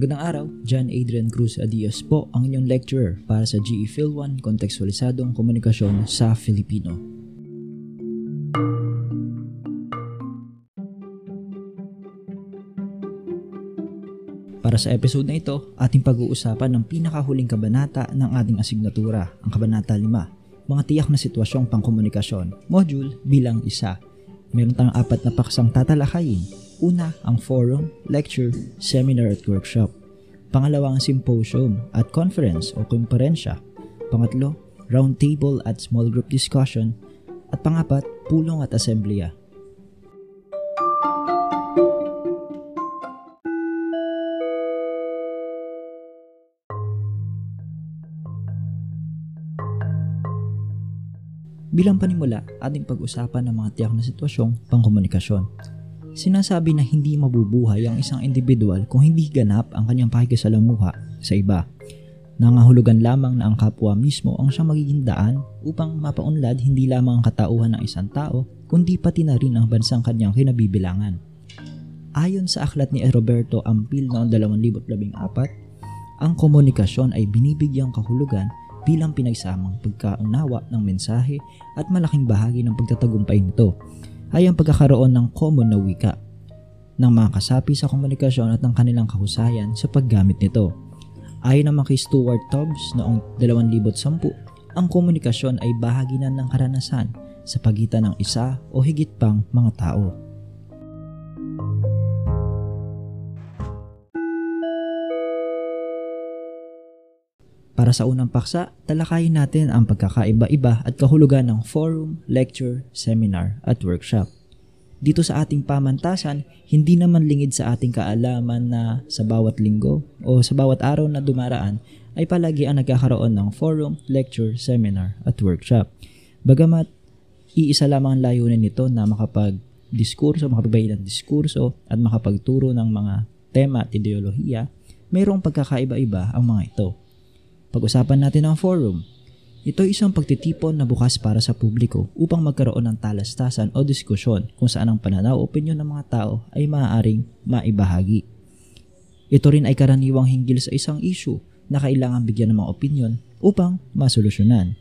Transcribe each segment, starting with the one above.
Magandang araw, John Adrian Cruz Adios po ang inyong lecturer para sa GE Phil 1 Kontekstualisadong Komunikasyon sa Filipino. Para sa episode na ito, ating pag-uusapan ng pinakahuling kabanata ng ating asignatura, ang Kabanata 5, mga tiyak na sitwasyong pangkomunikasyon, module bilang isa. Meron tayong apat na paksang tatalakayin. Una, ang forum, lecture, seminar at workshop. Pangalawa, ang symposium at conference o konferensya. Pangatlo, roundtable at small group discussion. At pangapat, pulong at asembleya. Bilang panimula, ating pag-usapan ng mga tiyak na sitwasyong pangkomunikasyon. Sinasabi na hindi mabubuhay ang isang individual kung hindi ganap ang kanyang pakikisalamuha sa iba. Nangahulugan lamang na ang kapwa mismo ang siyang magiging daan upang mapaunlad hindi lamang ang katauhan ng isang tao, kundi pati na rin ang bansang kanyang kinabibilangan. Ayon sa aklat ni Roberto Ampil noong 2014, ang komunikasyon ay binibigyang kahulugan bilang pinagsamang pagkaunawa ng mensahe at malaking bahagi ng pagtatagumpay nito ay ang pagkakaroon ng common na wika ng mga kasapi sa komunikasyon at ng kanilang kahusayan sa paggamit nito. Ayon naman kay Stuart Tubbs noong 2010, ang komunikasyon ay bahagi na ng karanasan sa pagitan ng isa o higit pang mga tao. Para sa unang paksa, talakayin natin ang pagkakaiba-iba at kahulugan ng forum, lecture, seminar at workshop. Dito sa ating pamantasan, hindi naman lingid sa ating kaalaman na sa bawat linggo o sa bawat araw na dumaraan ay palagi ang nagkakaroon ng forum, lecture, seminar at workshop. Bagamat iisa lamang ang layunin nito na makapag-diskurso, makapagbahid ng diskurso at makapagturo ng mga tema at ideolohiya, mayroong pagkakaiba-iba ang mga ito. Pag-usapan natin ang forum. Ito ay isang pagtitipon na bukas para sa publiko upang magkaroon ng talastasan o diskusyon kung saan ang pananaw o opinyon ng mga tao ay maaaring maibahagi. Ito rin ay karaniwang hinggil sa isang issue na kailangan bigyan ng mga opinyon upang masolusyonan.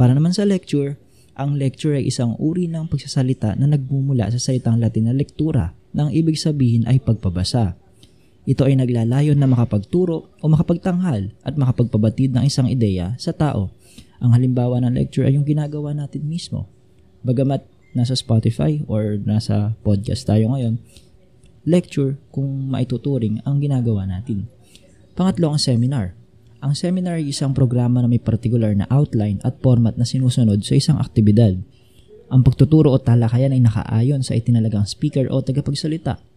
Para naman sa lecture, ang lecture ay isang uri ng pagsasalita na nagmumula sa salitang Latin na lektura na ang ibig sabihin ay pagpabasa. Ito ay naglalayon na makapagturo o makapagtanghal at makapagpabatid ng isang ideya sa tao. Ang halimbawa ng lecture ay yung ginagawa natin mismo. Bagamat nasa Spotify or nasa podcast tayo ngayon, lecture kung maituturing ang ginagawa natin. Pangatlo ang seminar. Ang seminar ay isang programa na may particular na outline at format na sinusunod sa isang aktibidad. Ang pagtuturo o talakayan ay nakaayon sa itinalagang speaker o tagapagsalita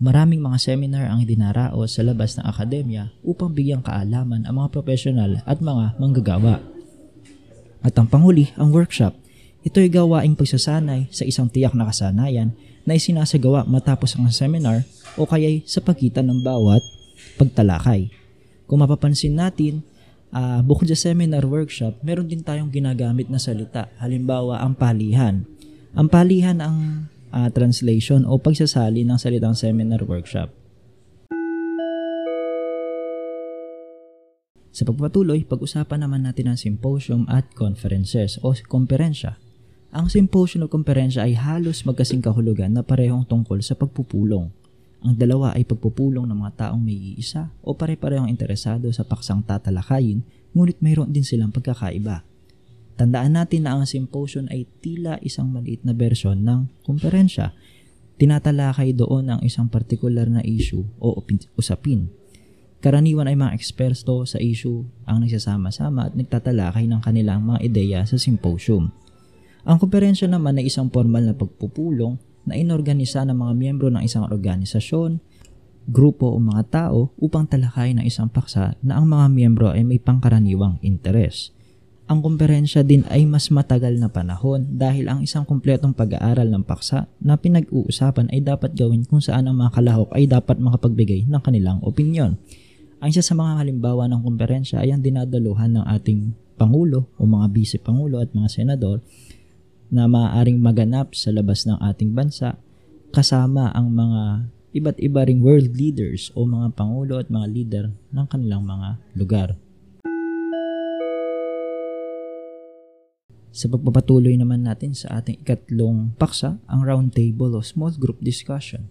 Maraming mga seminar ang idinaraos sa labas ng akademya upang bigyang kaalaman ang mga profesional at mga manggagawa. At ang panghuli, ang workshop. Ito ay gawaing pagsasanay sa isang tiyak na kasanayan na isinasagawa matapos ang seminar o kaya'y sa pagitan ng bawat pagtalakay. Kung mapapansin natin, uh, bukod sa seminar workshop, meron din tayong ginagamit na salita. Halimbawa, ang palihan. Ang palihan ang uh, translation o pagsasali ng salitang seminar workshop. Sa pagpatuloy, pag-usapan naman natin ang symposium at conferences o komperensya. Ang symposium o komperensya ay halos magkasing kahulugan na parehong tungkol sa pagpupulong. Ang dalawa ay pagpupulong ng mga taong may iisa o pare-parehong interesado sa paksang tatalakayin, ngunit mayroon din silang pagkakaiba. Tandaan natin na ang symposium ay tila isang maliit na bersyon ng kumperensya. Tinatalakay doon ang isang partikular na issue o usapin. Karaniwan ay mga eksperto sa issue ang nagsasama-sama at nagtatalakay ng kanilang mga ideya sa symposium. Ang kumperensya naman ay isang formal na pagpupulong na inorganisa ng mga miyembro ng isang organisasyon, grupo o mga tao upang talakayin ng isang paksa na ang mga miyembro ay may pangkaraniwang interes. Ang kumperensya din ay mas matagal na panahon dahil ang isang kumpletong pag-aaral ng paksa na pinag-uusapan ay dapat gawin kung saan ang mga kalahok ay dapat makapagbigay ng kanilang opinyon. Ang isa sa mga halimbawa ng kumperensya ay ang dinadaluhan ng ating Pangulo o mga Vice Pangulo at mga Senador na maaaring maganap sa labas ng ating bansa kasama ang mga iba't iba ring world leaders o mga pangulo at mga leader ng kanilang mga lugar. Sa pagpapatuloy naman natin sa ating ikatlong paksa, ang roundtable o small group discussion.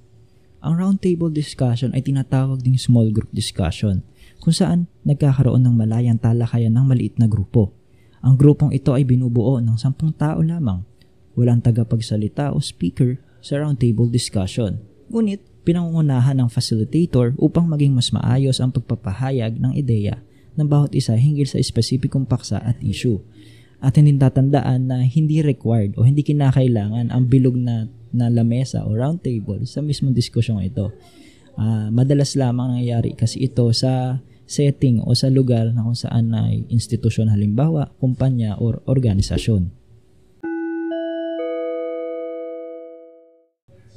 Ang roundtable discussion ay tinatawag ding small group discussion kung saan nagkakaroon ng malayang talakayan ng maliit na grupo. Ang grupong ito ay binubuo ng sampung tao lamang. Walang tagapagsalita o speaker sa roundtable discussion. Ngunit pinangungunahan ng facilitator upang maging mas maayos ang pagpapahayag ng ideya ng bawat isa hinggil sa espesipikong paksa at issue. At hindi tatandaan na hindi required o hindi kinakailangan ang bilog na, na lamesa o round table sa mismong diskusyong ito. Uh, madalas lamang nangyayari kasi ito sa setting o sa lugar na kung saan ay institusyon halimbawa, kumpanya or organisasyon.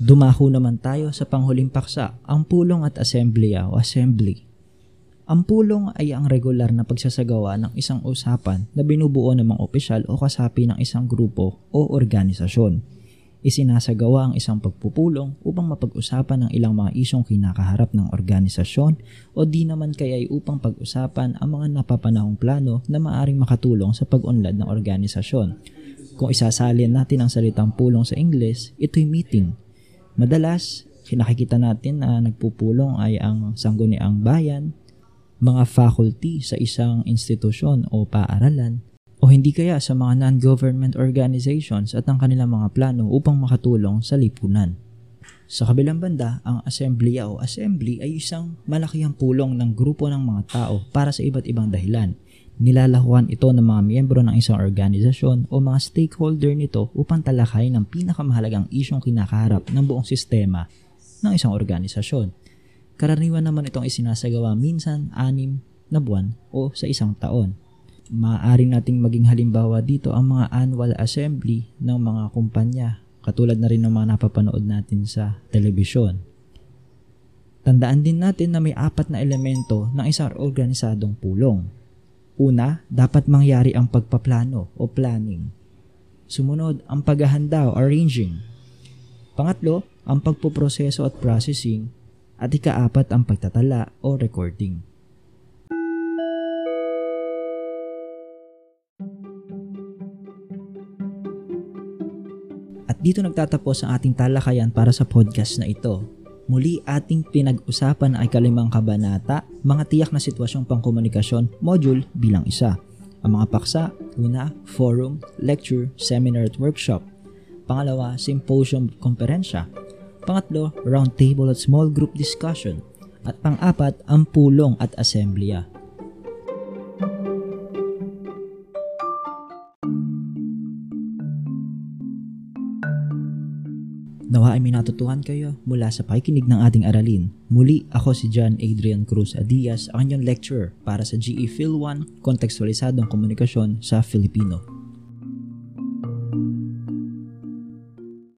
Dumako naman tayo sa panghuling paksa, ang pulong at assembly o assembly. Ang pulong ay ang regular na pagsasagawa ng isang usapan na binubuo ng mga opisyal o kasapi ng isang grupo o organisasyon. Isinasagawa ang isang pagpupulong upang mapag-usapan ng ilang mga isyong kinakaharap ng organisasyon o di naman kaya ay upang pag-usapan ang mga napapanahong plano na maaring makatulong sa pag-unlad ng organisasyon. Kung isasalin natin ang salitang pulong sa Ingles, ito'y meeting. Madalas, kinakikita natin na nagpupulong ay ang sangguniang bayan, mga faculty sa isang institusyon o paaralan o hindi kaya sa mga non-government organizations at ang kanilang mga plano upang makatulong sa lipunan. Sa kabilang banda, ang assembly o assembly ay isang malakihang pulong ng grupo ng mga tao para sa iba't ibang dahilan. Nilalahuan ito ng mga miyembro ng isang organisasyon o mga stakeholder nito upang talakay ng pinakamahalagang isyong kinakaharap ng buong sistema ng isang organisasyon. Karaniwan naman itong isinasagawa minsan anim na buwan o sa isang taon. Maaari nating maging halimbawa dito ang mga annual assembly ng mga kumpanya katulad na rin ng mga napapanood natin sa telebisyon. Tandaan din natin na may apat na elemento ng isang organisadong pulong. Una, dapat mangyari ang pagpaplano o planning. Sumunod, ang paghahanda o arranging. Pangatlo, ang pagpuproseso at processing at ikaapat ang pagtatala o recording. At dito nagtatapos ang ating talakayan para sa podcast na ito. Muli ating pinag-usapan ay kalimang kabanata, mga tiyak na sitwasyong pangkomunikasyon, module bilang isa. Ang mga paksa, una, forum, lecture, seminar at workshop. Pangalawa, symposium, konferensya. Pangatlo, roundtable at small group discussion. At pang-apat, ang pulong at asembleya. Nawa ay may natutuhan kayo mula sa pakikinig ng ating aralin. Muli ako si John Adrian Cruz Adias, ang inyong lecturer para sa GE Phil 1, Kontekstualisadong Komunikasyon sa Filipino.